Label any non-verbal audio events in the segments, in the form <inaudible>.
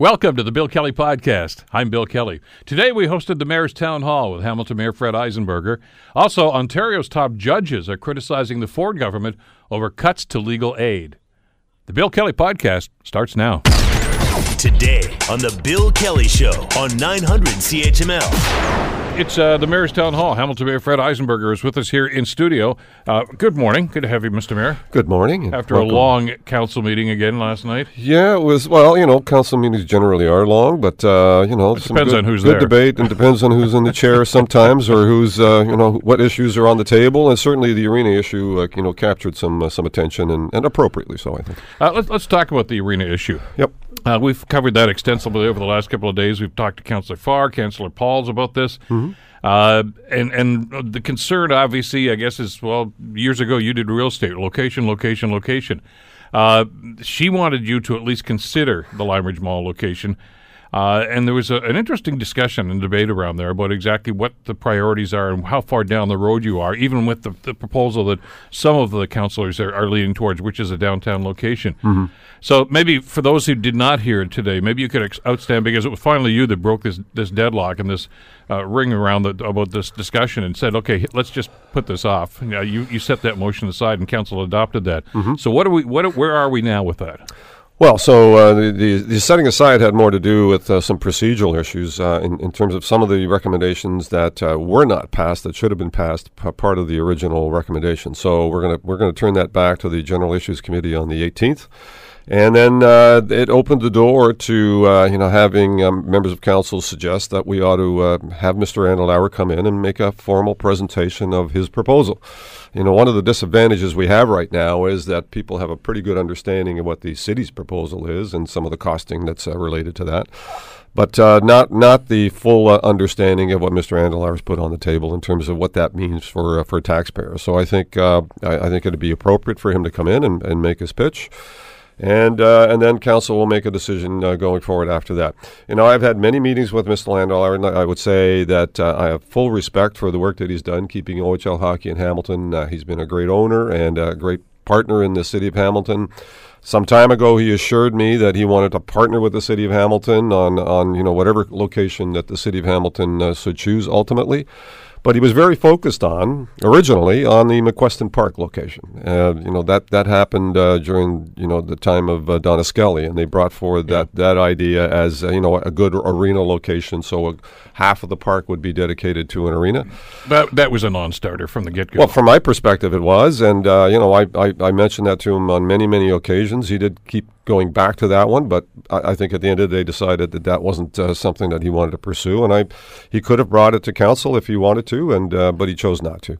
Welcome to the Bill Kelly Podcast. I'm Bill Kelly. Today we hosted the Mayor's Town Hall with Hamilton Mayor Fred Eisenberger. Also, Ontario's top judges are criticizing the Ford government over cuts to legal aid. The Bill Kelly Podcast starts now. Today on The Bill Kelly Show on 900 CHML. It's uh, the Mayor's Town Hall. Hamilton Mayor Fred Eisenberger is with us here in studio. Uh, good morning. Good to have you, Mr. Mayor. Good morning. After welcome. a long council meeting again last night. Yeah, it was, well, you know, council meetings generally are long, but, uh, you know, some depends good, on who's good there. debate and depends on who's in the chair <laughs> sometimes or who's, uh, you know, what issues are on the table. And certainly the arena issue, uh, you know, captured some uh, some attention and, and appropriately so, I think. Uh, let's, let's talk about the arena issue. Yep. Uh, we've covered that extensively over the last couple of days. We've talked to Councillor Farr, Councillor Pauls about this. Uh, and and the concern, obviously, I guess, is well, years ago you did real estate, location, location, location. Uh, she wanted you to at least consider the Lime Ridge Mall location. Uh, and there was a, an interesting discussion and debate around there about exactly what the priorities are and how far down the road you are, even with the, the proposal that some of the councillors are, are leaning towards, which is a downtown location. So maybe for those who did not hear it today, maybe you could ex- outstand because it was finally you that broke this this deadlock and this uh, ring around the, about this discussion and said, okay, let's just put this off. You, know, you, you set that motion aside and council adopted that. So what are we? What where are we now with that? Well, so uh, the, the setting aside had more to do with uh, some procedural issues uh, in, in terms of some of the recommendations that uh, were not passed that should have been passed, p- part of the original recommendation. So we're gonna we're gonna turn that back to the General Issues Committee on the 18th. And then uh, it opened the door to uh, you know having um, members of council suggest that we ought to uh, have Mr. Andlauer come in and make a formal presentation of his proposal. You know, one of the disadvantages we have right now is that people have a pretty good understanding of what the city's proposal is and some of the costing that's uh, related to that, but uh, not not the full uh, understanding of what Mr. Andlauer's put on the table in terms of what that means for for taxpayers. So I think I, I think it'd be appropriate for him to come in and, and make his pitch and uh, and then council will make a decision uh, going forward after that. You know, I've had many meetings with Mr. Andlauer, and I would say that uh, I have full respect for the work that he's done keeping OHL hockey in Hamilton. Uh, he's been a great owner and a great partner in the city of Hamilton. Some time ago, he assured me that he wanted to partner with the city of Hamilton on on you know whatever location that the city of Hamilton uh, should choose ultimately. But he was very focused on originally on the McQuesten Park location. Uh, you know that that happened uh, during you know the time of uh, Donna Skelly, and they brought forward that that idea as uh, you know a good arena location. So a, half of the park would be dedicated to an arena. That that was a non-starter from the get-go. Well, from my perspective, it was, and uh, you know, I, I, I mentioned that to him on many many occasions. He did keep going back to that one, but I, I think at the end of the day, decided that that wasn't uh, something that he wanted to pursue, and I, he could have brought it to council if he wanted to, and uh, but he chose not to.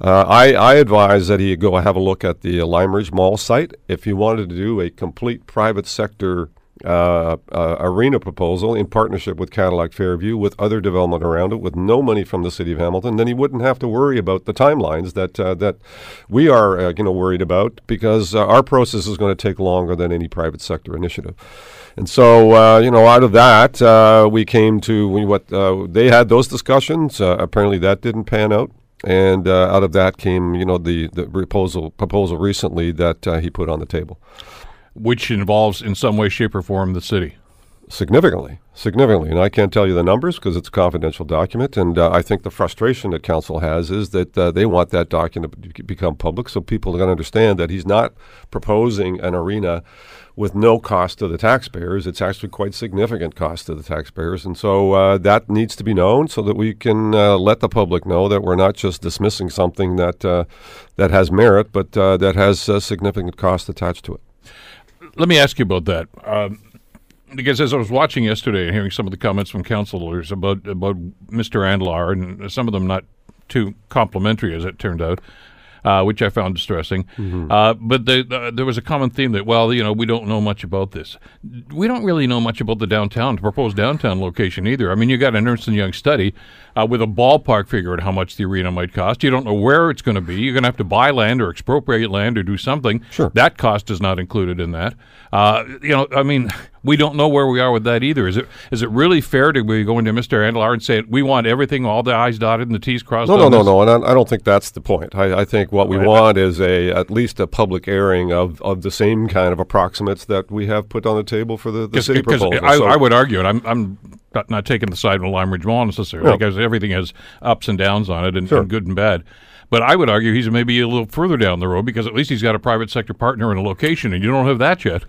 Uh, I I advise that he go have a look at the Lime Ridge Mall site if he wanted to do a complete private sector uh, uh, arena proposal in partnership with Cadillac Fairview, with other development around it, with no money from the city of Hamilton, then he wouldn't have to worry about the timelines that uh, that we are, uh, you know, worried about because uh, our process is going to take longer than any private sector initiative. And so, uh, you know, out of that, uh, we came to we, what uh, they had those discussions. Uh, apparently, that didn't pan out. And uh, out of that came, you know, the, the proposal proposal recently that uh, he put on the table. which involves in some way, shape, or form the city. Significantly, significantly, and I can't tell you the numbers because it's a confidential document. And uh, I think the frustration that council has is that uh, they want that document to become public, so people are going to understand that he's not proposing an arena with no cost to the taxpayers. It's actually quite significant cost to the taxpayers, and so uh, that needs to be known so that we can uh, let the public know that we're not just dismissing something that uh, that has merit, but uh, that has significant cost attached to it. Let me ask you about that. Um, because as I was watching yesterday and hearing some of the comments from councilors about about Mr. Andlauer, and some of them not too complimentary as it turned out, uh, which I found distressing. Uh, but the, uh, there was a common theme that, well, you know, we don't know much about this. We don't really know much about the downtown, proposed downtown location either. I mean, you got an Ernst and Young study uh, with a ballpark figure at how much the arena might cost. You don't know where it's going to be. You're going to have to buy land or expropriate land or do something. Sure. That cost is not included in that. Uh, you know, I mean, we don't know where we are with that either. Is it is it really fair to be going to Mr. Andlauer and saying we want everything, all the I's dotted and the T's crossed? No, no, no, no, and I, I don't think that's the point. I, I think what we Right. want is a at least a public airing of, of the same kind of approximates that we have put on the table for the, the city Because proposal. I, So- I would argue, and I'm, I'm not, not taking the side of Lime Ridge Mall necessarily, No. because everything has ups and downs on it, and, Sure. and good and bad. But I would argue he's maybe a little further down the road because at least he's got a private sector partner in a location, and you don't have that yet.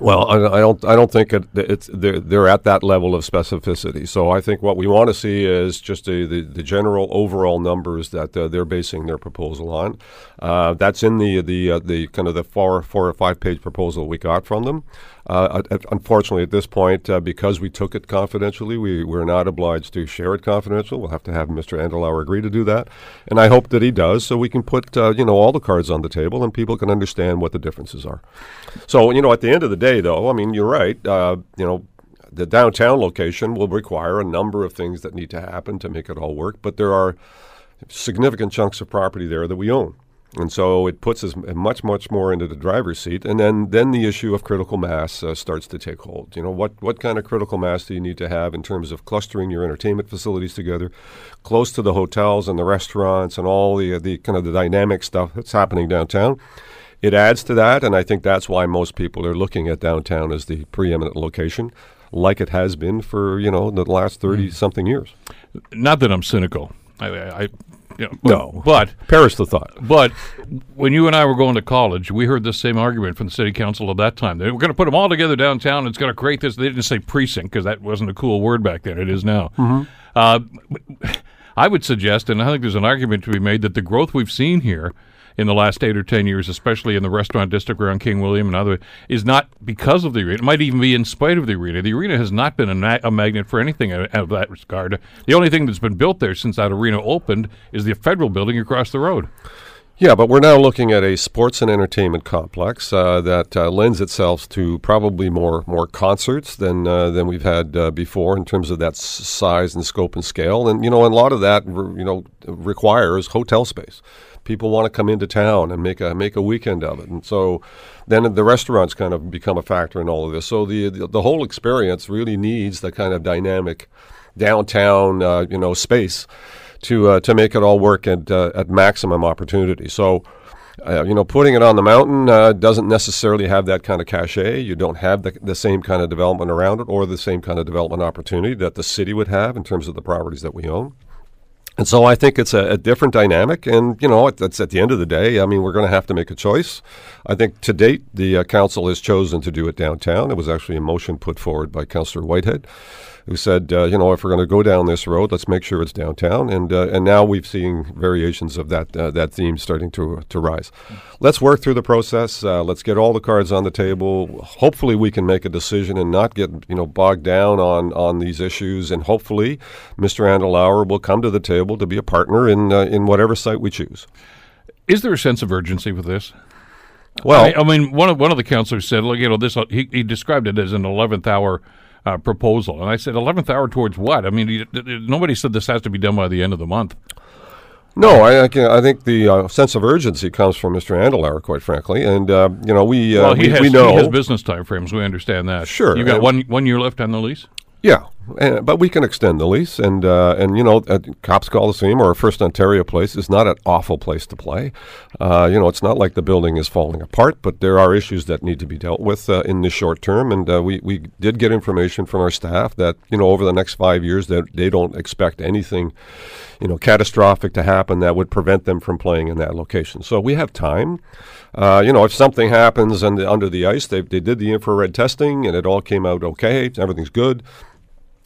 Well, I, I don't. I don't think it, it's they're, they're at that level of specificity. So I think what we want to see is just a, the the general overall numbers that uh, they're basing their proposal on. Uh, that's in the the uh, the kind of the four four or five page proposal we got from them. Uh, at- unfortunately, at this point, uh, because we took it confidentially, we we're not obliged to share it confidential. We'll have to have Mr. Andlauer agree to do that, and I hope that he does, so we can put uh, you know all the cards on the table and people can understand what the differences are. So you know, at the end of the day, though, I mean, you're right. Uh, you know, the downtown location will require a number of things that need to happen to make it all work, but there are significant chunks of property there that we own. And so it puts us much, much more into the driver's seat, and then, then the issue of critical mass uh, starts to take hold. You know, what, what kind of critical mass do you need to have in terms of clustering your entertainment facilities together, close to the hotels and the restaurants and all the uh, the kind of the dynamic stuff that's happening downtown? It adds to that, and I think that's why most people are looking at downtown as the preeminent location, like it has been for you know the last thirty something years. Not that I'm cynical. I, I, you know, No. but Perish the thought. But when you and I were going to college, we heard the same argument from the city council at that time. They were going to put them all together downtown. It's going to create this. They didn't say precinct because that wasn't a cool word back then. It is now. Uh, I would suggest, and I think there's an argument to be made that the growth we've seen here in the last eight or ten years, especially in the restaurant district around King William and other, is not because of the arena. It might even be in spite of the arena. The arena has not been a, a magnet for anything of of that regard. The only thing that's been built there since that arena opened is the federal building across the road. Yeah, but we're now looking at a sports and entertainment complex uh, that uh, lends itself to probably more more concerts than uh, than we've had uh, before in terms of that s- size and scope and scale. And you know, and a lot of that re- you know requires hotel space. People want to come into town and make a make a weekend of it, and so then the restaurants kind of become a factor in all of this. So the the, the whole experience really needs the kind of dynamic downtown uh, you know space to uh, to make it all work at uh, at maximum opportunity. So. Uh, you know, putting it on the mountain uh, doesn't necessarily have that kind of cachet. You don't have the, the same kind of development around it or the same kind of development opportunity that the city would have in terms of the properties that we own. And so I think it's a, a different dynamic. And, you know, it, it's at the end of the day, I mean, we're going to have to make a choice. I think to date, the uh, council has chosen to do it downtown. It was actually a motion put forward by Councillor Whitehead, who said, uh, you know, if we're going to go down this road, let's make sure it's downtown. And uh, and now we've seen variations of that uh, that theme starting to to rise. Let's work through the process. Uh, let's get all the cards on the table. Hopefully, we can make a decision and not get you know bogged down on on these issues. And hopefully, Mr. Andlauer will come to the table to be a partner in uh, in whatever site we choose. Is there a sense of urgency with this? Well, I, I mean, one of one of the councilors said, "Look, you know, this." He, he described it as an eleventh hour uh, proposal, and I said, "Eleventh hour towards what?" I mean, he, th- th- nobody said this has to be done by the end of the month. No, I, I, can, I think the uh, sense of urgency comes from Mr. Andlauer, quite frankly, and uh, you know we uh, well, he we, has we know has business time frames. We understand that. Sure, you've got one one year left on the lease. yeah, and, but we can extend the lease, and uh, and you know, at Copps Coliseum or First Ontario Place is not an awful place to play. Uh, you know, it's not like the building is falling apart, but there are issues that need to be dealt with uh, in the short term, and uh, we we did get information from our staff that you know over the next five years that they don't expect anything, you know, catastrophic to happen that would prevent them from playing in that location. So we have time. Uh, you know, if something happens under, under the ice, they, they did the infrared testing and it all came out okay. Everything's good.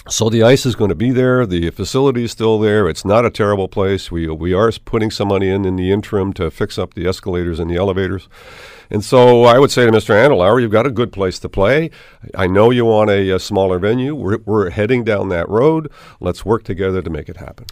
So the ice is going to be there. The facility is still there. It's not a terrible place. We we are putting some money in in the interim to fix up the escalators and the elevators. And so I would say to Mr. Andlauer, you've got a good place to play. I know you want a, a smaller venue. We're, we're heading down that road. Let's work together to make it happen.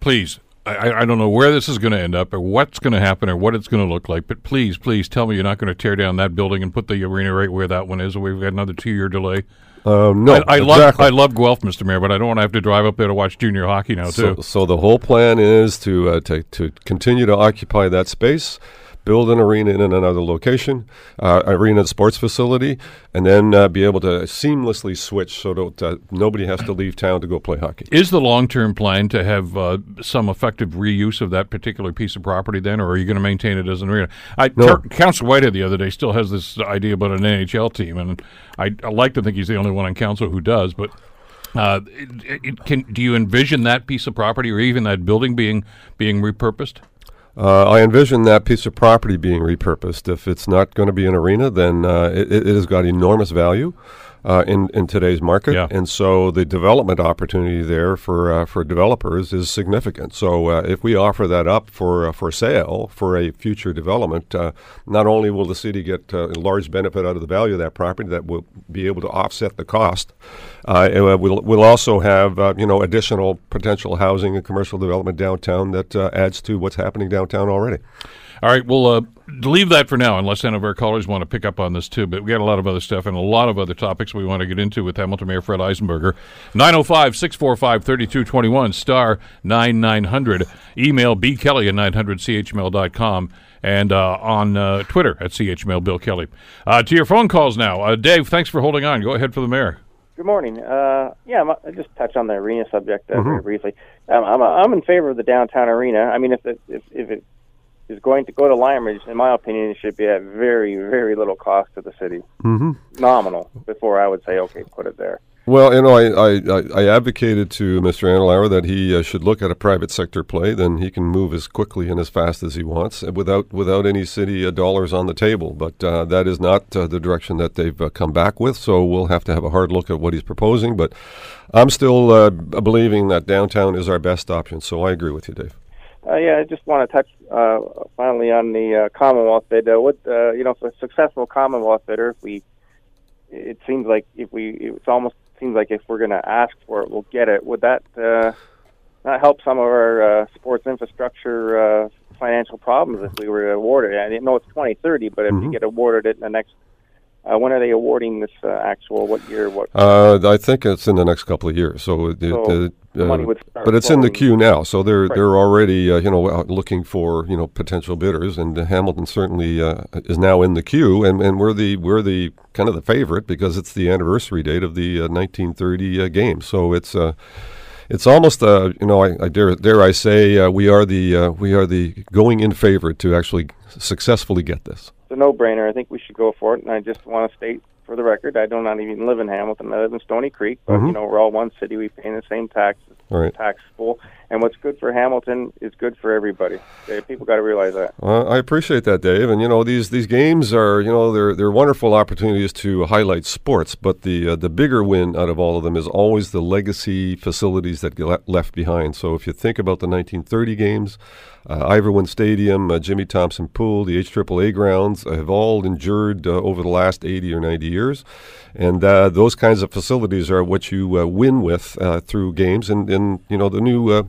Please, I- I, don't know where this is going to end up or what's going to happen or what it's going to look like, but please, please tell me you're not going to tear down that building and put the arena right where that one is. We've got another two year delay. Um, no, I, I love exactly. I love Guelph, Mr. Mayor, but I don't want to have to drive up there to watch junior hockey now So, too. so the whole plan is to, uh, to to continue to occupy that space, build an arena in another location, uh, arena sports facility, and then uh, be able to seamlessly switch so that uh, nobody has to leave town to go play hockey. Is the long term plan to have uh, some effective reuse of that particular piece of property then, or are you going to maintain it as an arena? I, No. Ter- Council Whitehead the other day still has this idea about an NHL team, and I, I like to think he's the only one on council who does, but. Uh, it, it can, do you envision that piece of property or even that building being being repurposed? Uh, I envision that piece of property being repurposed. If it's not going to be an arena, then uh, it, it has got enormous value uh, in in today's market, Yeah. and so the development opportunity there for uh, for developers is significant. So uh, if we offer that up for uh, for sale for a future development, uh, not only will the city get uh, a large benefit out of the value of that property that will be able to offset the cost, we'll we'll also have uh, you know additional potential housing and commercial development downtown that uh, adds to what's happening downtown already. All right, we'll uh, leave that for now, unless any of our callers want to pick up on this too. But we got a lot of other stuff and a lot of other topics we want to get into with Hamilton Mayor Fred Eisenberger. 905 645 3221, star 9900. Email bkelly at 900chml.com and uh, on uh, Twitter at chml Bill Kelly. Uh, to your phone calls now. Uh, Dave, thanks for holding on. Go ahead for the mayor. Good morning. Uh, yeah, I'm, I just touch on the arena subject uh, Mm-hmm. very briefly. Um, I'm, I'm in favor of the downtown arena. I mean, if it, if, if it is going to go to Lime Ridge, in my opinion, it should be at very, very little cost to the city. Mm-hmm. Nominal. Before I would say, okay, put it there. Well, you know, I, I, I- advocated to Mr. Andlauer that he uh, should look at a private sector play. Then he can move as quickly and as fast as he wants uh, without without any city uh, dollars on the table. But uh, that is not uh, the direction that they've uh, come back with. So we'll have to have a hard look at what he's proposing. But I'm still uh, believing that downtown is our best option. So I agree with you, Dave. Uh, yeah, I just want to touch uh, finally on the uh, Commonwealth bid. Uh, what uh, you know, for a successful Commonwealth bidder, if we, it seems like if we, it's almost seems like if we're going to ask for it, we'll get it. Would that uh, not help some of our uh, sports infrastructure uh, financial problems if we were awarded it? I didn't know it's 2030, but if Mm-hmm. you get awarded it in the next, uh, when are they awarding this uh, actual? What year? What? Uh, I think it's in the next couple of years. So, it, So it, the uh, money would start but it's in the queue now. So they're Right. they're already uh, you know looking for you know potential bidders, and Hamilton certainly uh, is now in the queue, and, and we're the we're the kind of the favorite because it's the anniversary date of the uh, 1930 uh, game. So it's. Uh, it's almost, uh, you know, I, I dare, dare I say, uh, we are the uh, we are the going in favorite to actually successfully get this. A no-brainer. I think we should go for it. And I just want to state for the record, I do not even live in Hamilton. I live in Stoney Creek, but you know we're all one city. We pay the same taxes, right. tax pool, and what's good for Hamilton is good for everybody. People got to realize that. Uh, I appreciate that, Dave. And you know these these games are you know they're they're wonderful opportunities to highlight sports, but the uh, the bigger win out of all of them is always the legacy facilities that get left behind. So if you think about the 1930 games, uh, Ivor Wynne Stadium, uh, Jimmy Thompson Pool, the HAAA grounds uh, have all endured uh, over the last 80 or 90 years, and uh, those kinds of facilities are what you win with through games. And and you know the new.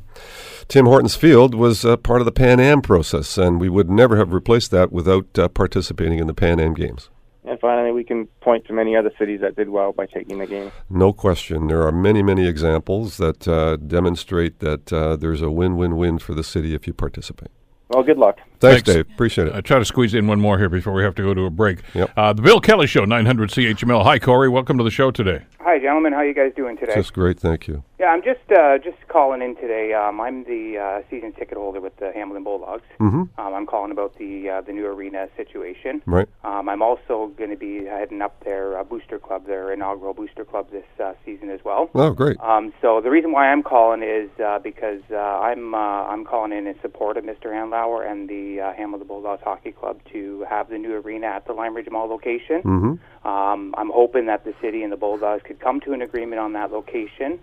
Tim Hortons Field was uh, part of the Pan Am process, and we would never have replaced that without uh, participating in the Pan Am Games. And finally, we can point to many other cities that did well by taking the game. No question. There are many, many examples that uh, demonstrate that uh, there's a win win win for the city if you participate. Well, good luck. Thanks, Thanks. Dave. Appreciate it. I it. try to squeeze in one more here before we have to go to a break. Yep. Uh, the Bill Kelly Show, 900 CHML. Hi, Corey. Welcome to the show today. Hi, gentlemen. How you guys doing today? Just great. Thank you. yeah, I'm just uh, just calling in today. Um, I'm the uh, season ticket holder with the Hamilton Bulldogs. Mm-hmm. Um, I'm calling about the uh, the new arena situation. Right. Um, I'm also going to be heading up their uh, booster club, their inaugural booster club this uh, season as well. Oh, great. Um, so the reason why I'm calling is uh, because uh, I'm uh, I'm calling in in support of Mr. Andlauer and the uh, Hamilton Bulldogs Hockey Club to have the new arena at the Lime Ridge Mall location. Mm-hmm. Um, I'm hoping that the city and the Bulldogs could come to an agreement on that location.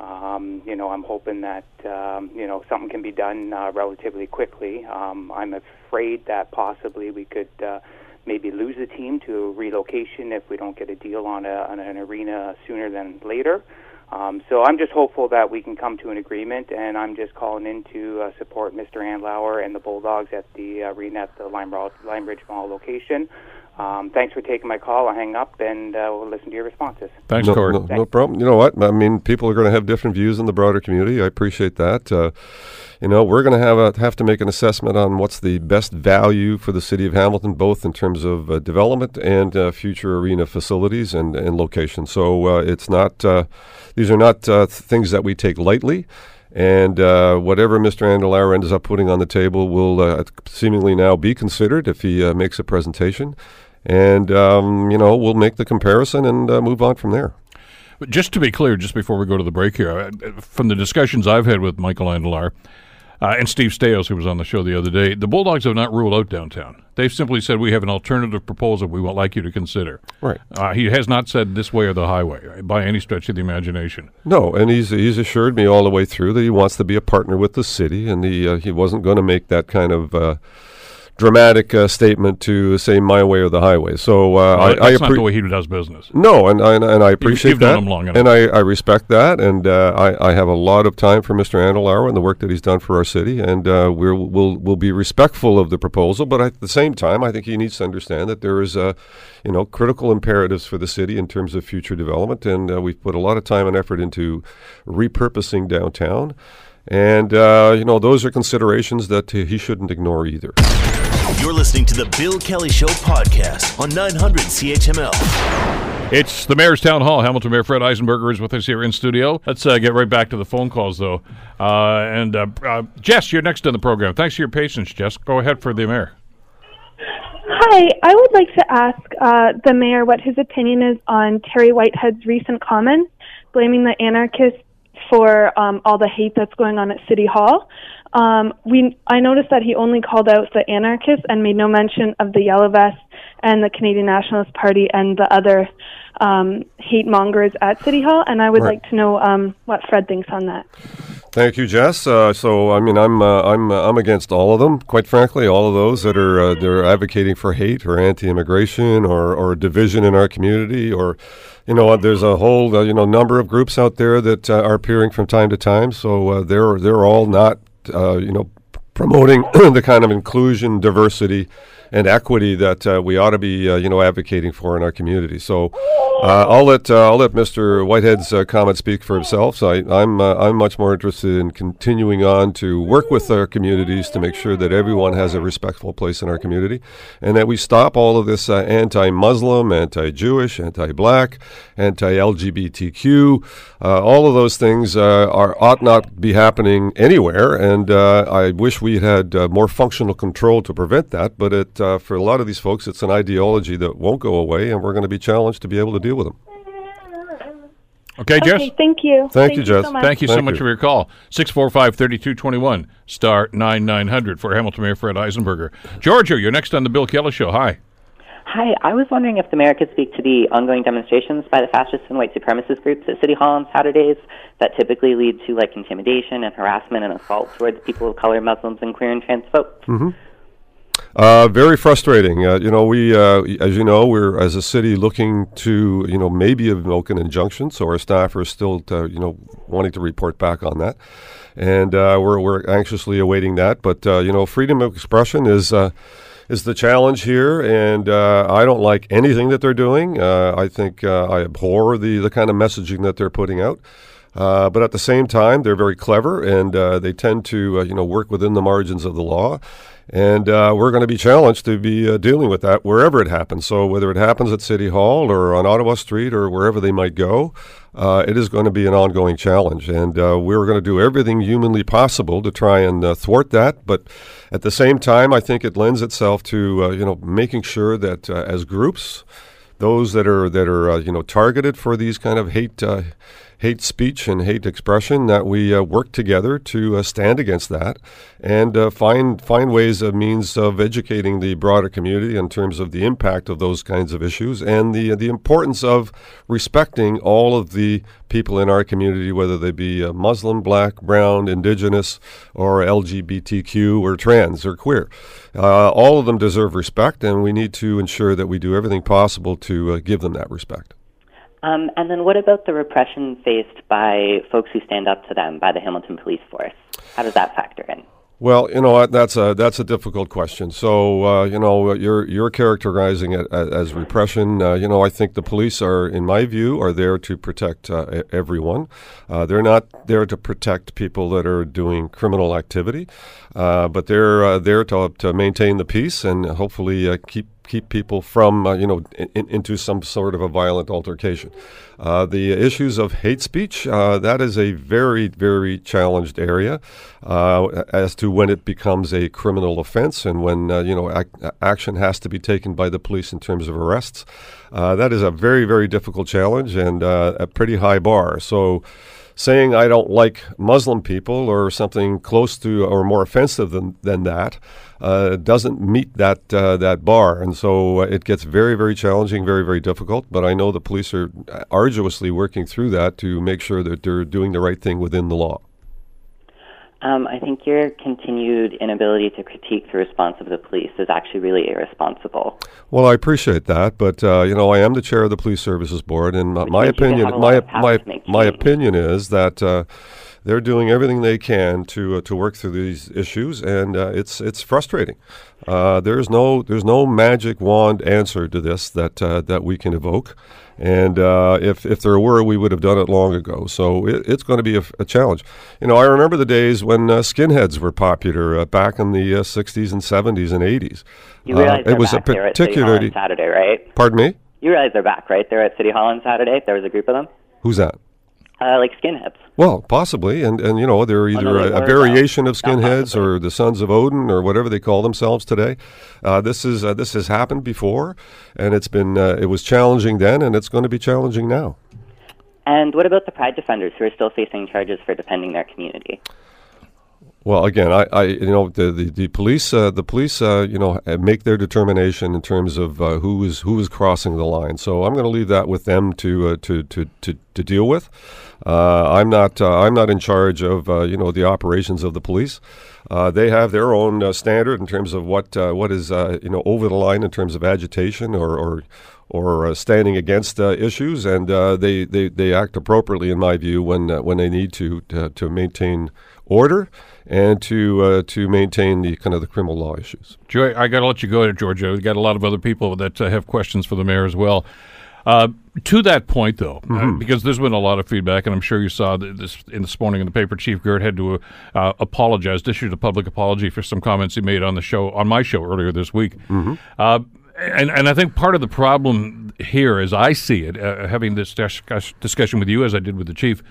Um, you know, I'm hoping that um, you know something can be done uh, relatively quickly. Um, I'm afraid that possibly we could uh, maybe lose the team to relocation if we don't get a deal on, a, on an arena sooner than later. Um, so I'm just hopeful that we can come to an agreement, and I'm just calling in to uh, support Mr. Andlauer and the Bulldogs at the arena at the Lime, Lime Ridge Mall location. Um, thanks for taking my call. I'll hang up and uh, we'll listen to your responses. Thanks, no, Cord. no, no problem. You know what? I mean, people are going to have different views in the broader community. I appreciate that. Uh, you know, we're going to have a, have to make an assessment on what's the best value for the city of Hamilton, both in terms of uh, development and uh, future arena facilities and, and location. So uh, it's not; uh, these are not uh, things that we take lightly. And uh, whatever Mr. Andlauer ends up putting on the table will uh, seemingly now be considered if he uh, makes a presentation. And, um, you know, we'll make the comparison and uh, move on from there. But just to be clear, just before we go to the break here, uh, from the discussions I've had with Michael Andlauer uh, and Steve Staios, who was on the show the other day, the Bulldogs have not ruled out downtown. They've simply said we have an alternative proposal we would like you to consider. Right. Uh, he has not said this way or the highway by any stretch of the imagination. No, and he's he's assured me all the way through that he wants to be a partner with the city, and he uh, he wasn't going to make that kind of uh, dramatic uh, statement to say my way or the highway. So uh, Well, I, I not the appre- way he does business. no, and, and and I appreciate you've that, known him long enough. and I, I respect that, and uh, I I have a lot of time for Mr. Andlauer and the work that he's done for our city, and uh, we'll we'll we'll be respectful of the proposal, but at the same time, I think he needs to understand that there is uh, you know critical imperatives for the city in terms of future development, and uh, we've put a lot of time and effort into repurposing downtown. And uh, you know those are considerations that he shouldn't ignore either. You're listening to the Bill Kelly Show podcast on 900 CHML. It's the Mayor's Town Hall. Hamilton Mayor Fred Eisenberger is with us here in studio. Let's uh, get right back to the phone calls, though. Uh, and uh, uh, Jess, you're next on the program. Thanks for your patience, Jess. Go ahead for the mayor. Hi, I would like to ask uh, the mayor what his opinion is on Terry Whitehead's recent comments blaming the anarchists for um, all the hate that's going on at City Hall. Um, we, I noticed that he only called out the anarchists and made no mention of the Yellow Vests and the Canadian Nationalist Party and the other um, hate mongers at City Hall. And I would Right. like to know um, what Fred thinks on that. Thank you, Jess. Uh, so, I mean, I'm uh, I'm uh, I'm against all of them. Quite frankly, all of those that are uh, they're advocating for hate or anti-immigration or or division in our community, or you know, there's a whole uh, you know number of groups out there that uh, are appearing from time to time. So uh, they're they're all not uh, you know promoting <clears throat> the kind of inclusion, diversity, and equity that uh, we ought to be, uh, you know, advocating for in our community. So, uh, I'll let uh, I'll let Mr. Whitehead's comment speak for himself. So, I, I'm uh, I'm much more interested in continuing on to work with our communities to make sure that everyone has a respectful place in our community, and that we stop all of this anti-Muslim, anti-Jewish, anti-Black, anti-LGBTQ. All of those things are ought not be happening anywhere, and I wish we had uh, more functional control to prevent that. But it, uh, for a lot of these folks, it's an ideology that won't go away, and we're going to be challenged to be able to deal with them. Okay, Jess? Okay, thank you. Thank you, Jess. so. Thank you so Thank much you. for your call. 645 3221, star 9900 for Hamilton Mayor Fred Eisenberger. Georgia, you're next on the Bill Kelly Show. Hi. Hi, I was wondering if the mayor could speak to the ongoing demonstrations by the fascist and white supremacist groups at City Hall on Saturdays that typically lead to like intimidation and harassment and assault towards people of color, Muslims, and queer and trans folks. Uh, very frustrating. Uh, you know, we, uh, as you know, we're as a city looking to, you know, maybe invoke an injunction. So our staff are still, to, you know, wanting to report back on that, and uh, we're we're anxiously awaiting that. But uh, you know, freedom of expression is. Uh, is the challenge here, and uh, I don't like anything that they're doing. Uh, I think uh, I abhor the, the kind of messaging that they're putting out. Uh, but at the same time, they're very clever, and uh, they tend to uh, you know work within the margins of the law. And uh, we're going to be challenged to be uh, dealing with that wherever it happens. So whether it happens at City Hall or on Ottawa Street or wherever they might go, uh, it is going to be an ongoing challenge. And uh, we're going to do everything humanly possible to try and uh, thwart that. But at the same time, I think it lends itself to uh, you know making sure that as groups, those that are that are you know targeted for these kind of hate hate speech and hate expression that we uh, work together to uh, stand against that and uh, find find ways of means of educating the broader community in terms of the impact of those kinds of issues and the the importance of respecting all of the people in our community whether they be uh, Muslim, black, brown, indigenous or LGBTQ or trans or queer. Uh, all of them deserve respect and we need to ensure that we do everything possible to uh, give them that respect Um, and then what about the repression faced by folks who stand up to them by the Hamilton Police Force? How does that factor in? Well, you know? That's a that's a difficult question. So, uh, you know, you're you're characterizing it as, repression. Uh, you know, I think the police are, in my view, are there to protect uh, everyone. Uh, they're not there to protect people that are doing criminal activity, uh, but they're uh, there to to maintain the peace and hopefully keep keep people from, uh, you know, in, into some sort of a violent altercation. Uh, the issues of hate speech, uh, that is a very, very challenged area uh, as to when it becomes a criminal offense and when, uh, you know, ac- action has to be taken by the police in terms of arrests. Uh, that is a very, very difficult challenge and a pretty high bar. So, saying I don't like Muslim people or something close to or more offensive than, than that uh, doesn't meet that uh, that bar, and so uh, it gets very very challenging, very very difficult. But I know the police are arduously working through that to make sure that they're doing the right thing within the law. Um, I think your continued inability to critique the response of the police is actually really irresponsible. Well, I appreciate that, but uh, you know, I am the chair of the police services board, and my, my opinion, my my my opinion is that. Uh, they're doing everything they can to uh, to work through these issues, and uh, it's it's frustrating. Uh, there's no there's no magic wand answer to this that uh, that we can evoke, and uh, if if there were, we would have done it long ago. So it, it's going to be a, a, challenge. You know, I remember the days when uh, skinheads were popular back in the '60s and '70s and '80s. You realize it was a particularly Saturday, right? Pardon me. You realize they're back, right? They're at City Hall on Saturday. There was a group of them. Who's that? uh, like skinheads. Well, possibly, and and you know they're either a, a, variation of <laughs> skinheads or the Sons of Odin or whatever they call themselves today. Uh, this is uh, this has happened before, and it's been uh, it was challenging then, and it's going to be challenging now. And what about the Pride defenders who are still facing charges for defending their community? Well, again, I, I you know, the the, the police, uh, the police, uh, you know, make their determination in terms of uh, who is who is crossing the line. So I'm going to leave that with them to uh, to, to to to deal with. Uh, I'm not uh, I'm not in charge of you know the operations of the police. they have their own standard in terms of what what is you know over the line in terms of agitation or or or uh, standing against uh, issues, and uh, they, they, they act appropriately, in my view, when when they need to, to, to maintain order and to uh, to maintain the kind of the criminal law issues. Joy, I got to let you go, Georgia. We've got a lot of other people that uh, have questions for the mayor as well. Uh, to that point, though, uh, mm-hmm. because there's been a lot of feedback, and I'm sure you saw this in this morning in the paper. Chief Girt had to uh, apologize, issued a public apology for some comments he made on the show, on my show earlier this week. Mm-hmm. Uh, and, and I think part of the problem here, as I see it, uh, having this discussion with you, as I did with the chief,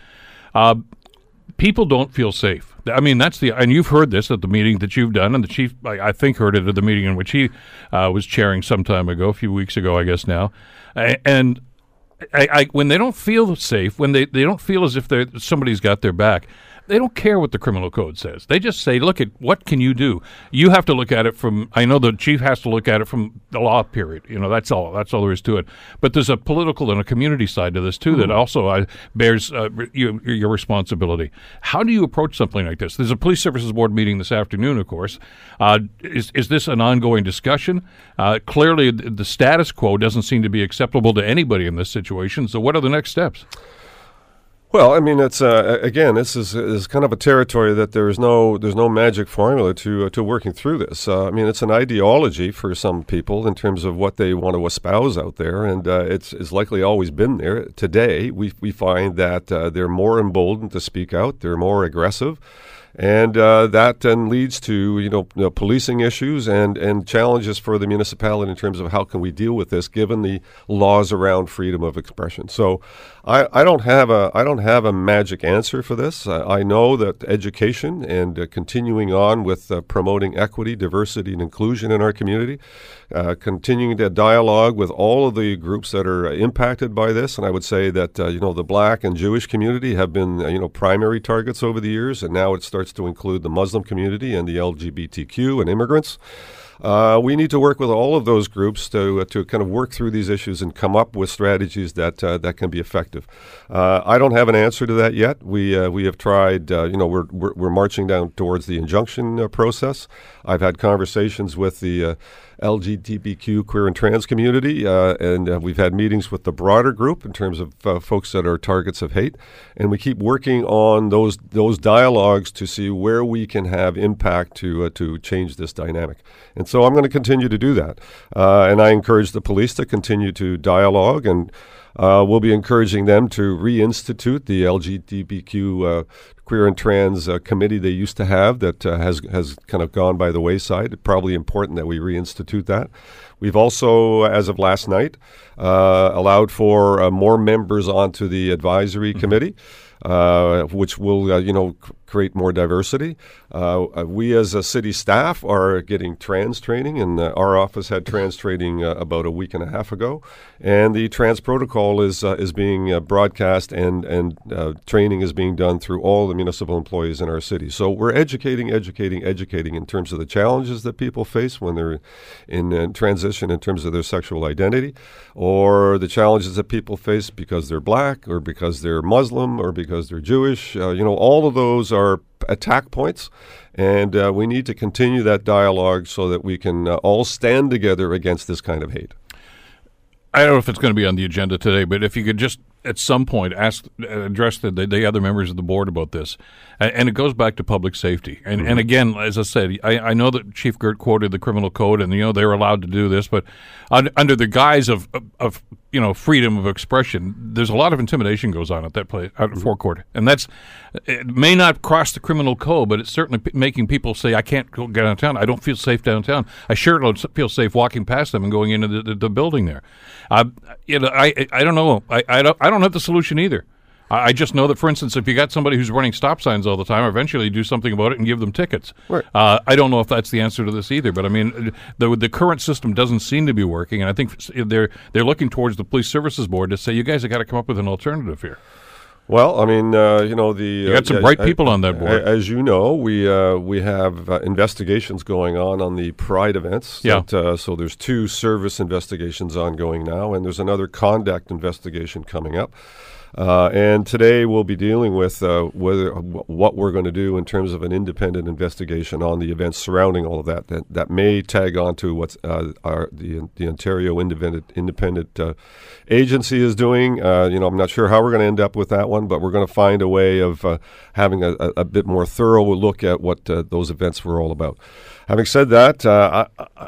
people don't feel safe. I mean, that's the, and you've heard this at the meeting that you've done, and the chief, I, I think, heard it at the meeting in which he uh, was chairing some time ago, a few weeks ago, I guess now. And I, I, when they don't feel safe, when they, they don't feel as if they somebody's got their back, they don't care what the criminal code says. They just say, "Look at what can you do." You have to look at it from. I know the chief has to look at it from the law period. You know, that's all. That's all there is to it. But there's a political and a community side to this too mm-hmm. that also uh, bears uh, you, your responsibility. How do you approach something like this? There's a police services board meeting this afternoon, of course. Uh, is is this an ongoing discussion? Uh, clearly, the status quo doesn't seem to be acceptable to anybody in this situation. So, what are the next steps? Well, I mean, it's uh, again, this is, is kind of a territory that there's no there's no magic formula to uh, to working through this. Uh, I mean, it's an ideology for some people in terms of what they want to espouse out there, and uh, it's, it's likely always been there. Today, we we find that uh, they're more emboldened to speak out. They're more aggressive and uh, that then leads to you know, you know, policing issues and, and challenges for the municipality in terms of how can we deal with this given the laws around freedom of expression. So I, I don't have a I don't have a magic answer for this. Uh, I know that education and uh, continuing on with uh, promoting equity, diversity, and inclusion in our community, uh, continuing to dialogue with all of the groups that are impacted by this, and I would say that uh, you know the Black and Jewish community have been you know primary targets over the years, and now it starts starts to include the Muslim community and the LGBTQ and immigrants. Uh, we need to work with all of those groups to uh, to kind of work through these issues and come up with strategies that uh, that can be effective. Uh, I don't have an answer to that yet. We uh, we have tried. Uh, you know, we're, we're, we're marching down towards the injunction process. I've had conversations with the LGBTQ queer and trans community, uh, and uh, we've had meetings with the broader group in terms of uh, folks that are targets of hate, and we keep working on those those dialogues to see where we can have impact to uh, to change this dynamic. And so I'm going to continue to do that, uh, and I encourage the police to continue to dialogue and. Uh, we'll be encouraging them to reinstitute the LGBTQ uh, queer and trans uh, committee they used to have that uh, has has kind of gone by the wayside. It's probably important that we reinstitute that. We've also, as of last night, uh, allowed for uh, more members onto the advisory mm-hmm. committee. Uh, which will, uh, you know, create more diversity. Uh, uh, we as a city staff are getting trans training, and our office had trans training about a week and a half ago. And the trans protocol is is being broadcast, and and training is being done through all the municipal employees in our city. So we're educating, educating, educating in terms of the challenges that people face when they're in, in transition in terms of their sexual identity, or the challenges that people face because they're black, or because they're Muslim, or because they're Jewish. Uh, you know, all of those are attack points, and uh, we need to continue that dialogue so that we can uh, all stand together against this kind of hate. I don't know if it's going to be on the agenda today, but if you could just at some point ask address the, the other members of the board about this, and, it goes back to public safety. And mm-hmm. and again, as I said, I, I know that Chief Girt quoted the criminal code, and you know they're allowed to do this, but under the guise of, of, of you know freedom of expression, there's a lot of intimidation goes on at that place at mm-hmm. forecourt, and that's it may not cross the criminal code, but it's certainly p- making people say, "I can't go downtown. I don't feel safe downtown. I sure don't feel safe walking past them and going into the, the, the building there." Uh, you know, I I don't know. I I don't I don't have the solution either. I just know that, for instance, if you got somebody who's running stop signs all the time, eventually do something about it and give them tickets. Right. Uh, I don't know if that's the answer to this either, but I mean, the the current system doesn't seem to be working, and I think they're they're looking towards the police services board to say, you guys have got to come up with an alternative here. Well, I mean, uh, you know, the you got some uh, bright people on that board. As you know, we uh, we have uh, investigations going on on the Pride events. Yeah. That, uh, so there's two service investigations ongoing now, and there's another conduct investigation coming up. Uh, and today we'll be dealing with uh, whether what we're going to do in terms of an independent investigation on the events surrounding all of that. That, that may tag on to what uh, our the, the Ontario Independent Independent uh, Agency is doing. Uh, you know, I'm not sure how we're going to end up with that one, but we're going to find a way of uh, having a, a, bit more thorough look at what those events were all about. Having said that, I, I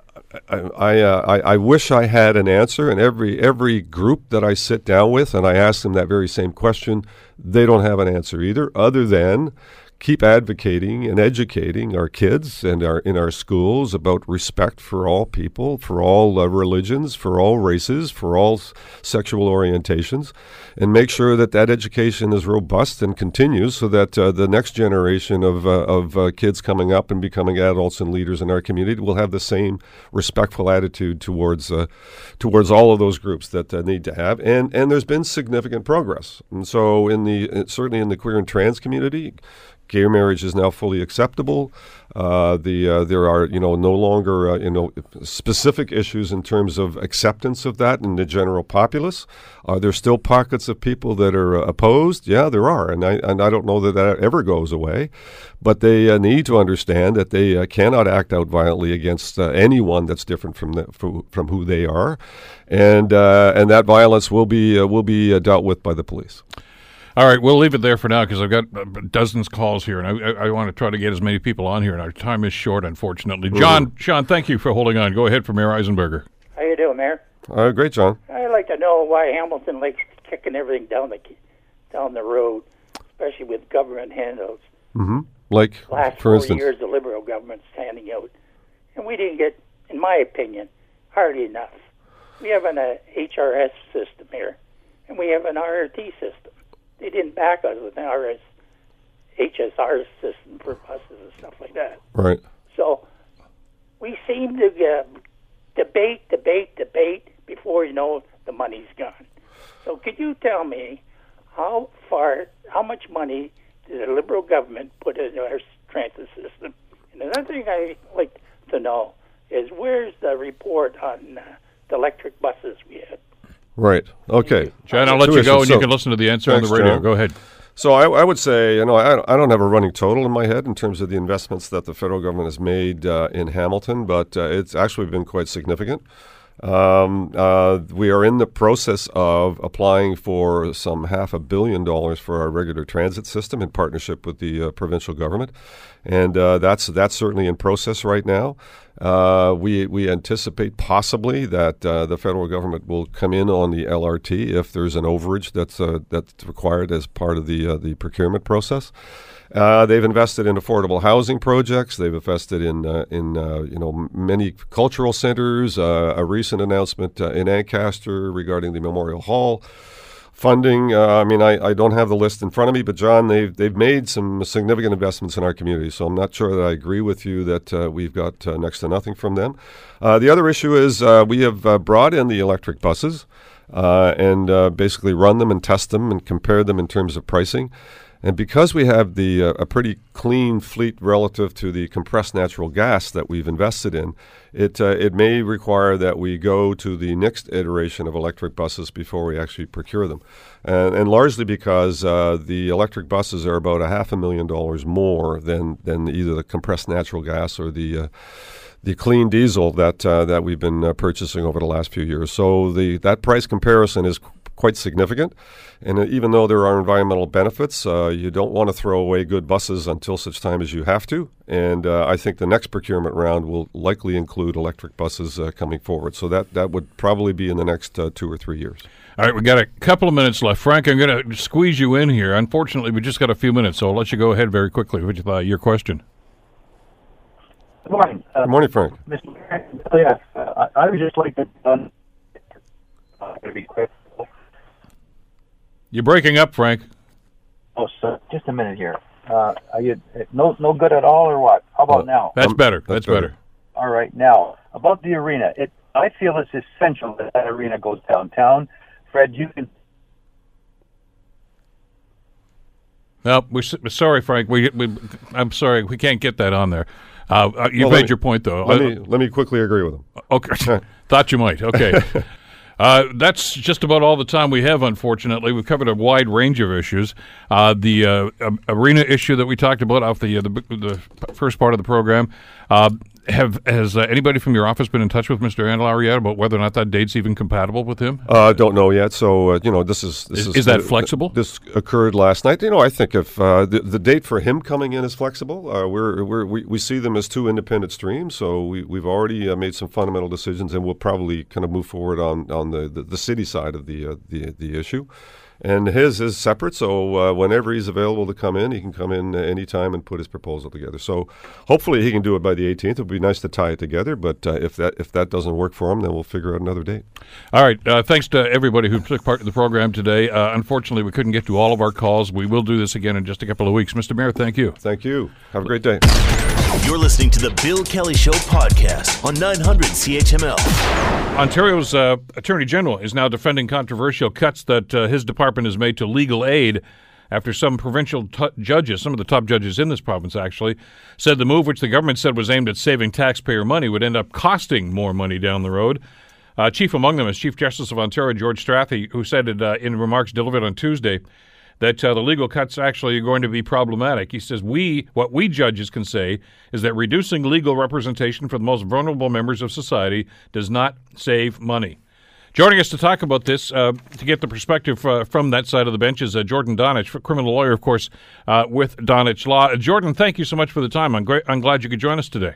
I I, uh, I, I wish I had an answer, and every every group that I sit down with and I ask them that very same question, they don't have an answer either, other than keep advocating and educating our kids and our in our schools about respect for all people, for all uh, religions, for all races, for all s- sexual orientations, and make sure that that education is robust and continues, so that uh, the next generation of uh, of uh, kids coming up and becoming adults and leaders in our community will have the same respectful attitude towards uh, towards all of those groups that uh, need to have. And and there's been significant progress, and so in the certainly in the queer and trans community gay marriage is now fully acceptable. Uh, the uh, there are you know no longer uh, you know specific issues in terms of acceptance of that in the general populace. Are there still pockets of people that are uh, opposed? Yeah, there are, and I and I don't know that that ever goes away. But they uh, need to understand that they uh, cannot act out violently against anyone that's different from the, from who they are, and and that violence will be will be dealt with by the police. All right, we'll leave it there for now because I've got uh, dozens of calls here, and I, I, I, want to try to get as many people on here, and our time is short, unfortunately. John, mm-hmm. Sean, thank you for holding on. Go ahead for Mayor Eisenberger. How you doing, Mayor? Uh, great, John. I'd like to know why Hamilton likes kicking everything down the down the road, especially with government handouts. Mm-hmm. Like, last for four instance, years, the Liberal government's handing out, and we didn't get, in my opinion, hardly enough. We have an uh, HRS system here, and we have an RRT system they didn't back us with an RS, HSR system for buses and stuff like that. Right. So we seem to uh, debate, debate, debate before you know the money's gone. So could you tell me how far, how much money did the Liberal government put into our transit system? And another thing I like to know is where's the report on uh, the electric buses we had? Right. Okay. John, I'll let you go, and you can listen to the answer on the radio. Go ahead. So I, I, would say, you know, I, I, don't have a running total in my head in terms of the investments that the federal government has made uh, in Hamilton, but uh, it's actually been quite significant. Um, uh, we are in the process of applying for some half a billion dollars for our regular transit system in partnership with the uh, provincial government, and uh, that's that's certainly in process right now. Uh, we we anticipate possibly that uh, the federal government will come in on the LRT if there's an overage that's uh, that's required as part of the the procurement process. Uh, they've invested in affordable housing projects. They've invested in uh, in uh, you know many cultural centers. A recent announcement uh, in Ancaster regarding the Memorial Hall funding. Uh, I mean, I, I don't have the list in front of me, but John, they've they've made some significant investments in our community. So I'm not sure that I agree with you that uh, we've got uh, next to nothing from them. Uh, the other issue is we have brought in the electric buses. and basically run them and test them and compare them in terms of pricing. And because we have the uh, a pretty clean fleet relative to the compressed natural gas that we've invested in, it uh, it may require that we go to the next iteration of electric buses before we actually procure them, and, and largely because uh, the electric buses are about a half a million dollars more than than either the compressed natural gas or the uh, the clean diesel that uh, that we've been uh, purchasing over the last few years. So the that price comparison is quite significant. And uh, even though there are environmental benefits, uh, you don't want to throw away good buses until such time as you have to. And uh, I think the next procurement round will likely include electric buses uh, coming forward. So that, that would probably be in the next uh, two or three years. All right, we've got a couple of minutes left. Frank, I'm going to squeeze you in here. Unfortunately, we just got a few minutes, so I'll let you go ahead very quickly with uh, your question. Good morning. Good morning, Frank. Mr. Yes, I, I would just like to, um, to be quick you're breaking up, Frank. Oh, so just a minute here. Uh, are you no no good at all, or what? How about now? That's better. That's, That's better. better. All right, now about the arena. It I feel it's essential that that arena goes downtown. Fred, you can. No, we're sorry, Frank. We, we I'm sorry, we can't get that on there. Uh, uh you well, made me, your point, though. Let me let me quickly agree with him. Okay, <laughs> thought you might. Okay. <laughs> Uh, that's just about all the time we have, unfortunately. We've covered a wide range of issues. Uh, the uh, arena issue that we talked about off the, uh, the, the first part of the program. Uh, have has uh, anybody from your office been in touch with Mr. Andlauer yet about whether or not that date's even compatible with him? Uh, I don't know yet. So uh, you know, this is this is, is, is that uh, flexible? This occurred last night. You know, I think if the the date for him coming in is flexible, we're, we're we we see them as two independent streams. So we we've already made some fundamental decisions, and we'll probably kind of move forward on on the the, the city side of the the the issue and his is separate. So uh, whenever he's available to come in, he can come in anytime and put his proposal together. So hopefully he can do it by the 18th. It would be nice to tie it together, but uh, if that if that doesn't work for him, then we'll figure out another date. All right. Uh, thanks to everybody who took part in the program today. Uh, unfortunately, we couldn't get to all of our calls. We will do this again in just a couple of weeks. Mr. Mayor, thank you. Thank you. Have a great day. You're listening to the Bill Kelly Show podcast on 900 CHML. Ontario's uh, Attorney General is now defending controversial cuts that uh, his department has made to legal aid after some provincial t- judges, some of the top judges in this province actually, said the move, which the government said was aimed at saving taxpayer money, would end up costing more money down the road. Uh, chief among them is Chief Justice of Ontario George Strathy, who said it uh, in remarks delivered on Tuesday that uh, the legal cuts actually are going to be problematic. He says we, what we judges can say, is that reducing legal representation for the most vulnerable members of society does not save money. Joining us to talk about this, uh, to get the perspective uh, from that side of the bench, is uh, Jordan Donich, criminal lawyer, of course, uh, with Donich Law. Jordan, thank you so much for the time. I'm, I'm glad you could join us today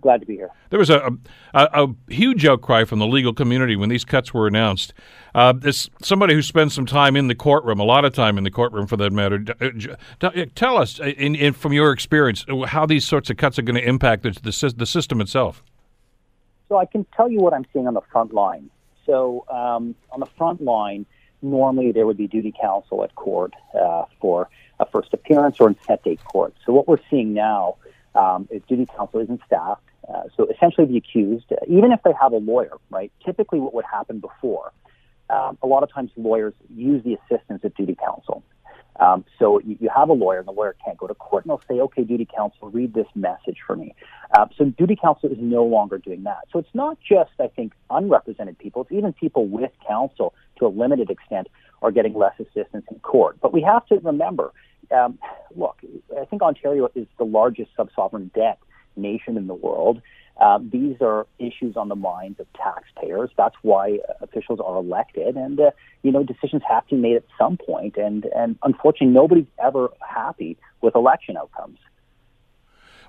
glad to be here. There was a, a, a huge outcry from the legal community when these cuts were announced. Uh, this somebody who spends some time in the courtroom, a lot of time in the courtroom for that matter. Uh, tell us, uh, in, in, from your experience, how these sorts of cuts are going to impact the, the, the, system itself. So I can tell you what I'm seeing on the front line. So um, on the front line, normally there would be duty counsel at court uh, for a first appearance or in set date court. So what we're seeing now um, is duty counsel isn't staffed. Uh, so essentially, the accused, even if they have a lawyer, right? Typically, what would happen before, um, a lot of times lawyers use the assistance of duty counsel. Um, so you, you have a lawyer, and the lawyer can't go to court, and they'll say, "Okay, duty counsel, read this message for me." Uh, so duty counsel is no longer doing that. So it's not just, I think, unrepresented people; it's even people with counsel to a limited extent are getting less assistance in court. But we have to remember, um, look, I think Ontario is the largest sub-sovereign debt nation in the world. Um, these are issues on the minds of taxpayers. That's why officials are elected, and uh, you know decisions have to be made at some point. And and unfortunately, nobody's ever happy with election outcomes.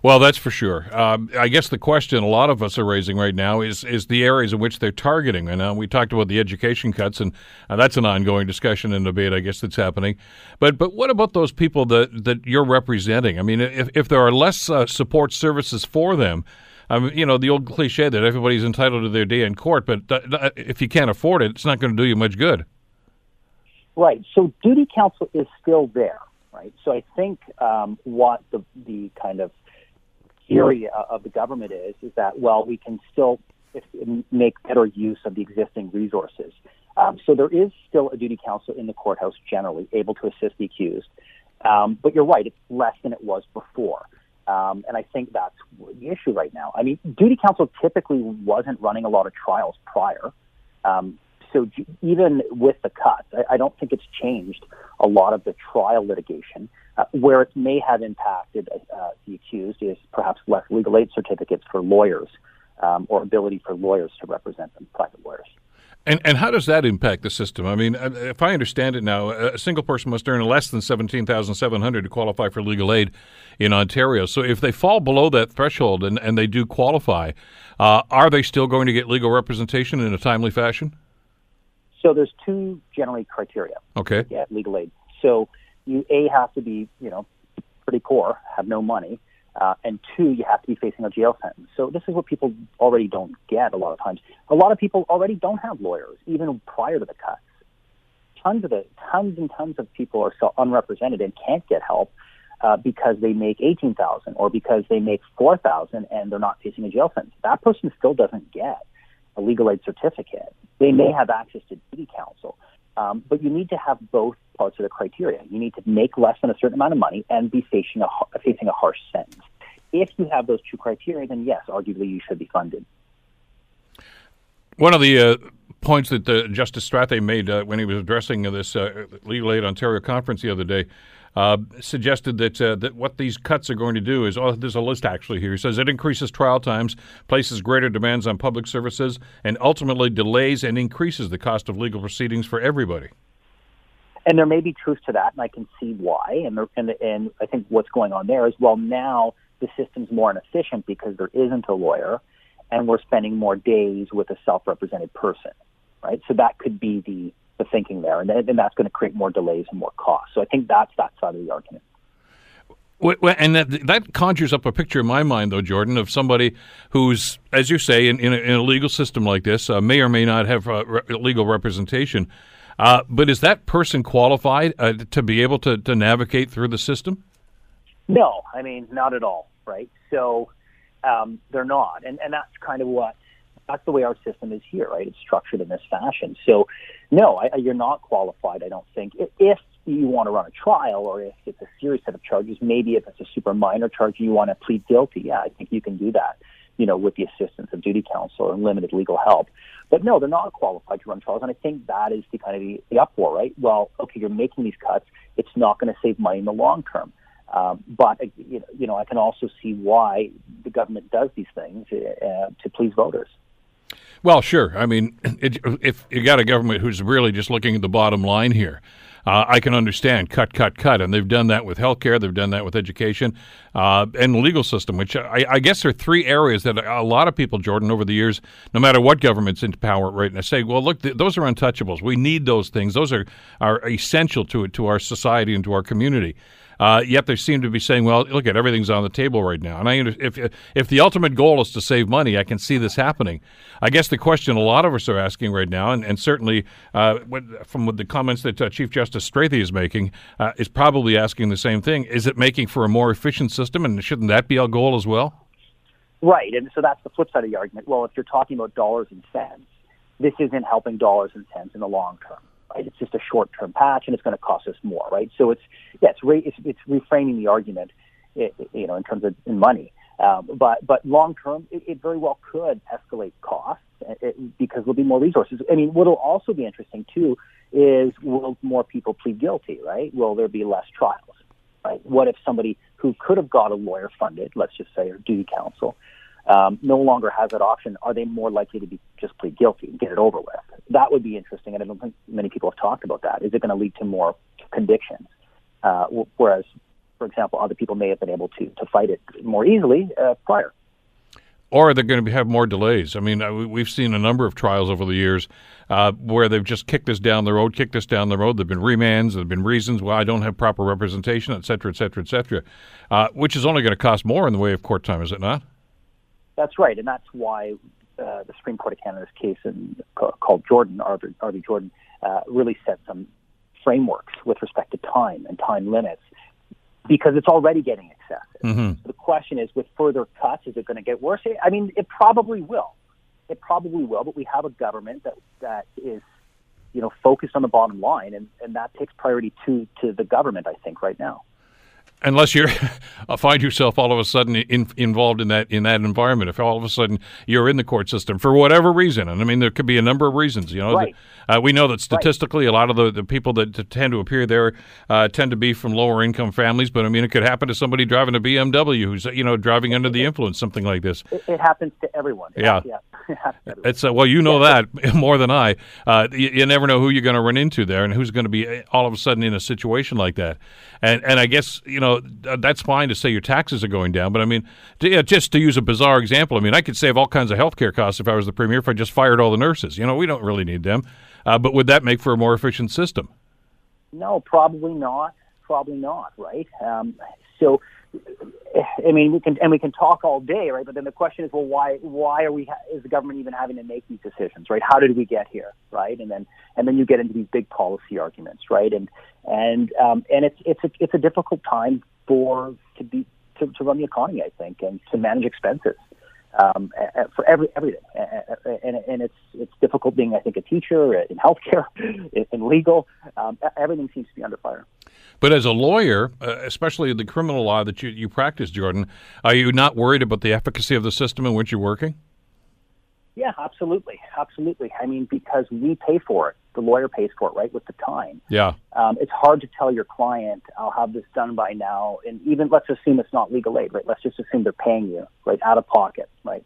Well, that's for sure. Um, I guess the question a lot of us are raising right now is is the areas in which they're targeting. And uh, we talked about the education cuts, and uh, that's an ongoing discussion and debate, I guess, that's happening. But but what about those people that that you're representing? I mean, if if there are less uh, support services for them um, you know, the old cliche that everybody's entitled to their day in court, but if you can't afford it, it's not going to do you much good. Right. So duty counsel is still there, right? So I think um, what the the kind of theory of the government is is that well, we can still make better use of the existing resources. Um, so there is still a duty counsel in the courthouse generally able to assist the accused. Um, but you're right, it's less than it was before. Um, and I think that's the issue right now. I mean, duty counsel typically wasn't running a lot of trials prior. Um, so even with the cuts, I, I, don't think it's changed a lot of the trial litigation. Uh, where it may have impacted uh, the accused is perhaps less legal aid certificates for lawyers um, or ability for lawyers to represent them, private lawyers. And and how does that impact the system? I mean, uh, if I understand it now, a single person must earn less than seventeen thousand seven hundred to qualify for legal aid in Ontario. So if they fall below that threshold and, and they do qualify, uh, are they still going to get legal representation in a timely fashion? So there's two generally criteria. Okay. get legal aid. So you a have to be you know pretty poor, have no money, uh, and two, you have to be facing a jail sentence. So this is what people already don't get a lot of times. A lot of people already don't have lawyers, even prior to the cuts. Tons of it, tons and tons of people are still unrepresented and can't get help uh, because they make eighteen thousand or because they make four thousand and they're not facing a jail sentence. That person still doesn't get a legal aid certificate. They may have access to duty counsel, um, but you need to have both parts of the criteria. You need to make less than a certain amount of money and be facing a, facing a harsh sentence. If you have those two criteria, then yes, arguably you should be funded. One of the uh, points that uh, Justice Strathy made uh, when he was addressing this uh, Legal Aid Ontario conference the other day uh, suggested that uh, that what these cuts are going to do is oh, there's a list actually here. He says it increases trial times, places greater demands on public services, and ultimately delays and increases the cost of legal proceedings for everybody. And there may be truth to that, and I can see why. And there, and, and I think what's going on there is well now the system's more inefficient because there isn't a lawyer, and we're spending more days with a self-represented person, right? So that could be the the thinking there, and, and that's going to create more delays and more costs. So I think that's that side of the argument. And that, that conjures up a picture in my mind, though, Jordan, of somebody who's, as you say, in, in, a, in a legal system like this, uh, may or may not have uh, re- legal representation. Uh, but is that person qualified uh, to be able to, to navigate through the system? No, I mean, not at all, right? So um, they're not. And, and that's kind of what that's the way our system is here, right? It's structured in this fashion. So, no, I, you're not qualified. I don't think if you want to run a trial or if it's a serious set of charges, maybe if it's a super minor charge you want to plead guilty, yeah, I think you can do that. You know, with the assistance of duty counsel and limited legal help. But no, they're not qualified to run trials, and I think that is the kind of the, the uproar, right? Well, okay, you're making these cuts. It's not going to save money in the long term. Um, but you know, I can also see why the government does these things uh, to please voters. Well, sure. I mean, <clears throat> it, if you got a government who's really just looking at the bottom line here, uh, I can understand cut, cut, cut, and they've done that with healthcare, they've done that with education, uh, and the legal system. Which I, I, guess are three areas that a lot of people, Jordan, over the years, no matter what government's into power right now, say, well, look, th- those are untouchables. We need those things. Those are are essential to it, to our society and to our community. Uh, yet they seem to be saying, "Well, look at everything's on the table right now." And I, if if the ultimate goal is to save money, I can see this happening. I guess the question a lot of us are asking right now, and, and certainly uh, from the comments that uh, Chief Justice Strathy is making, uh, is probably asking the same thing: Is it making for a more efficient system, and shouldn't that be our goal as well? Right, and so that's the flip side of the argument. Well, if you're talking about dollars and cents, this isn't helping dollars and cents in the long term right? It's just a short-term patch, and it's going to cost us more, right? So it's yeah, it's, re- it's, it's reframing the argument, you know, in terms of in money. Um, but but long term, it, it, very well could escalate costs because there'll be more resources. I mean, what'll also be interesting too is will more people plead guilty, right? Will there be less trials? Right? What if somebody who could have got a lawyer funded, let's just say, or duty counsel, um, no longer has that option? Are they more likely to be just plead guilty and get it over with? That would be interesting, and I don't think many people have talked about that. Is it going to lead to more convictions? Uh, whereas for example, other people may have been able to to fight it more easily uh, prior. Or are they're going to have more delays. I mean, uh, we've seen a number of trials over the years uh, where they've just kicked us down the road, kicked us down the road. There've been remands, there've been reasons why I don't have proper representation, et cetera, et cetera, et cetera, uh, which is only going to cost more in the way of court time, is it not? That's right, and that's why uh, the Supreme Court of Canada's case in, called Jordan, R.V. Jordan, uh, really set some frameworks with respect to time and time limits because it's already getting excessive. Mm-hmm. So the question is, with further cuts, is it going to get worse? I mean, it probably will. It probably will, but we have a government that that is, you know, focused on the bottom line, and, and that takes priority to to the government, I think, right now unless you <laughs> find yourself all of a sudden in, involved in that in that environment. If all of a sudden you're in the court system for whatever reason, and I mean there could be a number of reasons. You know, right. uh, we know that statistically, right. a lot of the, the people that tend to appear there uh, tend to be from lower income families. But I mean, it could happen to somebody driving a BMW who's you know driving under the influence, something like this. It, it happens to everyone. Yeah, yeah. <laughs> it's uh, well, you know yeah. that <laughs> more than I. Uh, you, you never know who you're going to run into there, and who's going to be uh, all of a sudden in a situation like that. And and I guess you know that's fine to say your taxes are going down, but I mean, to, just to use a bizarre example, I mean, I could save all kinds of healthcare costs if I was the premier if I just fired all the nurses. You know, we don't really need them, uh, but would that make for a more efficient system? No, probably not. Probably not. Right. Um, so I mean, we can and we can talk all day, right? But then the question is, well, why why are we is the government even having to make these decisions, right? How did we get here, right? And then and then you get into these big policy arguments, right? And and um, and it's it's a it's a difficult time for to be to, to run the economy, I think, and to manage expenses um, for every everything. And, and it's it's difficult being, I think, a teacher in healthcare, <laughs> in legal. Um, everything seems to be under fire. But as a lawyer, uh, especially the criminal law that you, you practice, Jordan, are you not worried about the efficacy of the system in which you're working? Yeah, absolutely, absolutely. I mean, because we pay for it, the lawyer pays for it, right, with the time. Yeah. Um, it's hard to tell your client, "I'll have this done by now," and even let's assume it's not legal aid, right? Let's just assume they're paying you, right, out of pocket, right?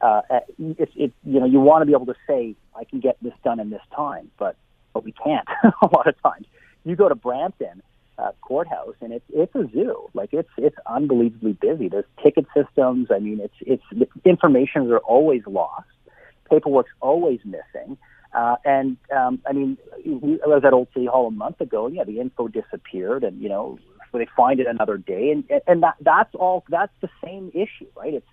Uh, it, it, you know, you want to be able to say, "I can get this done in this time," but but we can't <laughs> a lot of times. You go to Brampton uh, courthouse, and it's it's a zoo. Like it's it's unbelievably busy. There's ticket systems. I mean, it's it's information are always lost paperwork's always missing. Uh, and um, I mean, I was at Old City Hall a month ago, and yeah, the info disappeared, and you know, so they find it another day, and and that that's all. That's the same issue, right? It's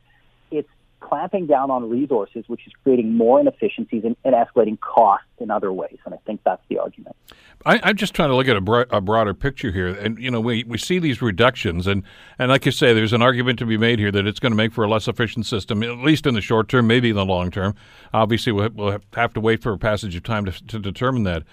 it's clamping down on resources, which is creating more inefficiencies and, and escalating costs in other ways. And I think that's the argument. I, am just trying to look at a, bro- a, broader picture here, and you know, we, we see these reductions, and and like you say, there's an argument to be made here that it's going to make for a less efficient system, at least in the short term, maybe in the long term. Obviously, we'll, we'll have to wait for a passage of time to, to determine that.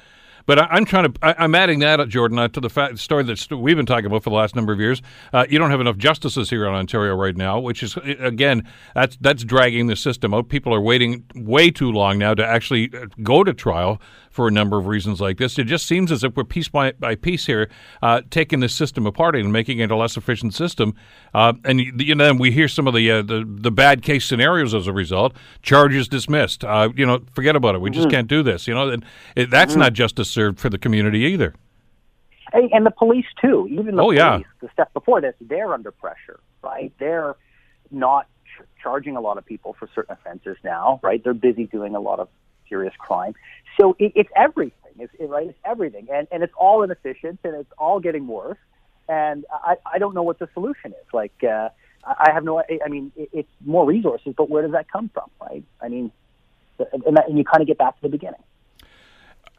But I, am trying to. I, am adding that, Jordan, uh, to the fact, story that we've been talking about for the last number of years. Uh, you don't have enough justices here in Ontario right now, which is again that's that's dragging the system out. People are waiting way too long now to actually uh, go to trial for a number of reasons like this. It just seems as if we're piece by, by piece here uh, taking the system apart and making it a less efficient system. Uh, and you know, then we hear some of the, uh, the, the bad case scenarios as a result. Charges dismissed. Uh, you know, forget about it. We mm-hmm. just can't do this. You know, and it, that's mm-hmm. not justice served for the community either. Hey, and the police too. Even the oh, police, yeah. the step before this, they're under pressure, right? They're not ch- charging a lot of people for certain offenses now, right? They're busy doing a lot of serious crime. So it, it's everything, it's, it, right? It's everything, and and it's all inefficient, and it's all getting worse. And I, I don't know what the solution is. Like, uh, I have no. I mean, it, it's more resources, but where does that come from, right? I mean, and, that, and you kind of get back to the beginning.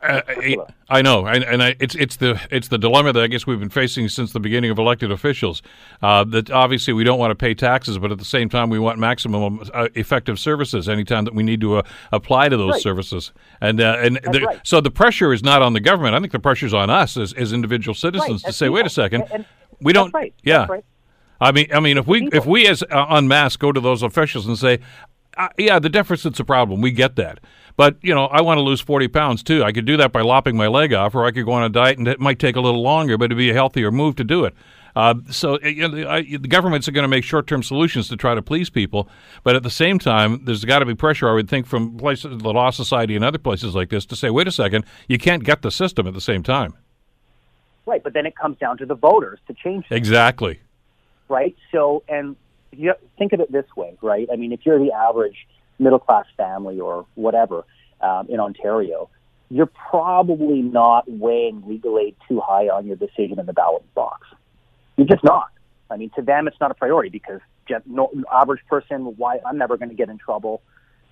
Uh, I know, and, and I, it's it's the it's the dilemma that I guess we've been facing since the beginning of elected officials. Uh, that obviously we don't want to pay taxes, but at the same time we want maximum uh, effective services anytime that we need to uh, apply to those right. services. And uh, and the, right. so the pressure is not on the government. I think the pressure is on us as, as individual citizens right. to say, wait a second, and, and we don't. Yeah. Right. I mean, I mean, if we if we as uh, en masse go to those officials and say, uh, yeah, the deficit's a problem, we get that. But you know, I want to lose forty pounds too. I could do that by lopping my leg off, or I could go on a diet, and it might take a little longer, but it'd be a healthier move to do it. Uh, so you know, I, the governments are going to make short-term solutions to try to please people, but at the same time, there's got to be pressure. I would think from places, the Law Society and other places like this, to say, wait a second, you can't get the system at the same time. Right, but then it comes down to the voters to change. Things. Exactly. Right. So, and you think of it this way, right? I mean, if you're the average middle class family or whatever um, in Ontario, you're probably not weighing legal aid too high on your decision in the ballot box. You're just not. I mean, to them, it's not a priority because no average person, why I'm never going to get in trouble.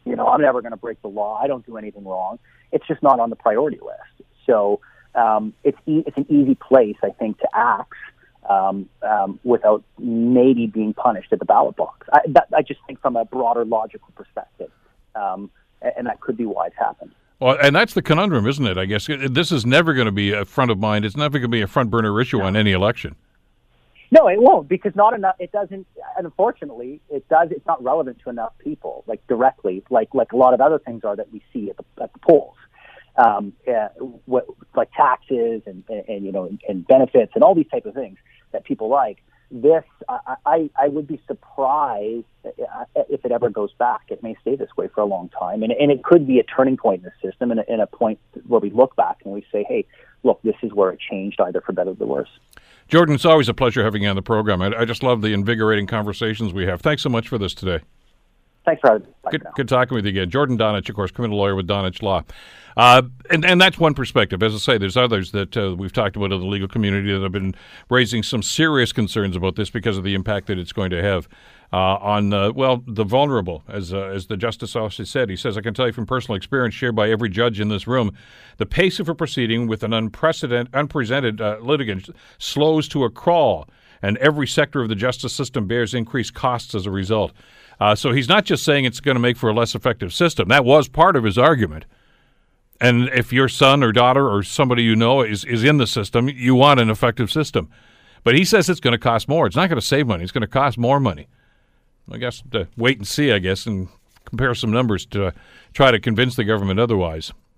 You know, I'm never going to break the law. I don't do anything wrong. It's just not on the priority list. So um, it's e- it's an easy place, I think, to axe um, um, without maybe being punished at the ballot box. I, that, I just think from a broader logical perspective, um, and, that could be why it's happened. Well, and that's the conundrum, isn't it? I guess this is never going to be a front of mind. It's never going to be a front burner issue on any election. No, it won't because not enough. It doesn't. Unfortunately, it does. It's not relevant to enough people, like directly, like like a lot of other things are that we see at the at the polls, um, uh, what, like taxes and, and, and you know and, and benefits and all these type of things that people like. This, I, I, I would be surprised if it ever goes back. It may stay this way for a long time, and, and it could be a turning point in the system and a, and a point where we look back and we say, "Hey, look, this is where it changed, either for better or the worse." Jordan, it's always a pleasure having you on the program. I, I just love the invigorating conversations we have. Thanks so much for this today. Thanks for having me. Good, good talking with you again. Jordan Donich, of course, criminal lawyer with Donich Law. Uh, and, and that's one perspective. As I say, there's others that uh, we've talked about in the legal community that have been raising some serious concerns about this because of the impact that it's going to have uh, on, uh, well, the vulnerable. As, uh, as the Justice also said, he says, I can tell you from personal experience shared by every judge in this room, the pace of a proceeding with an unprecedented, unpresented uh, litigant slows to a crawl, and every sector of the justice system bears increased costs as a result. Uh, so he's not just saying it's going to make for a less effective system. That was part of his argument. And if your son or daughter or somebody you know is, is in the system, you want an effective system. But he says it's going to cost more. It's not going to save money. It's going to cost more money. I guess to wait and see, I guess, and compare some numbers to try to convince the government otherwise.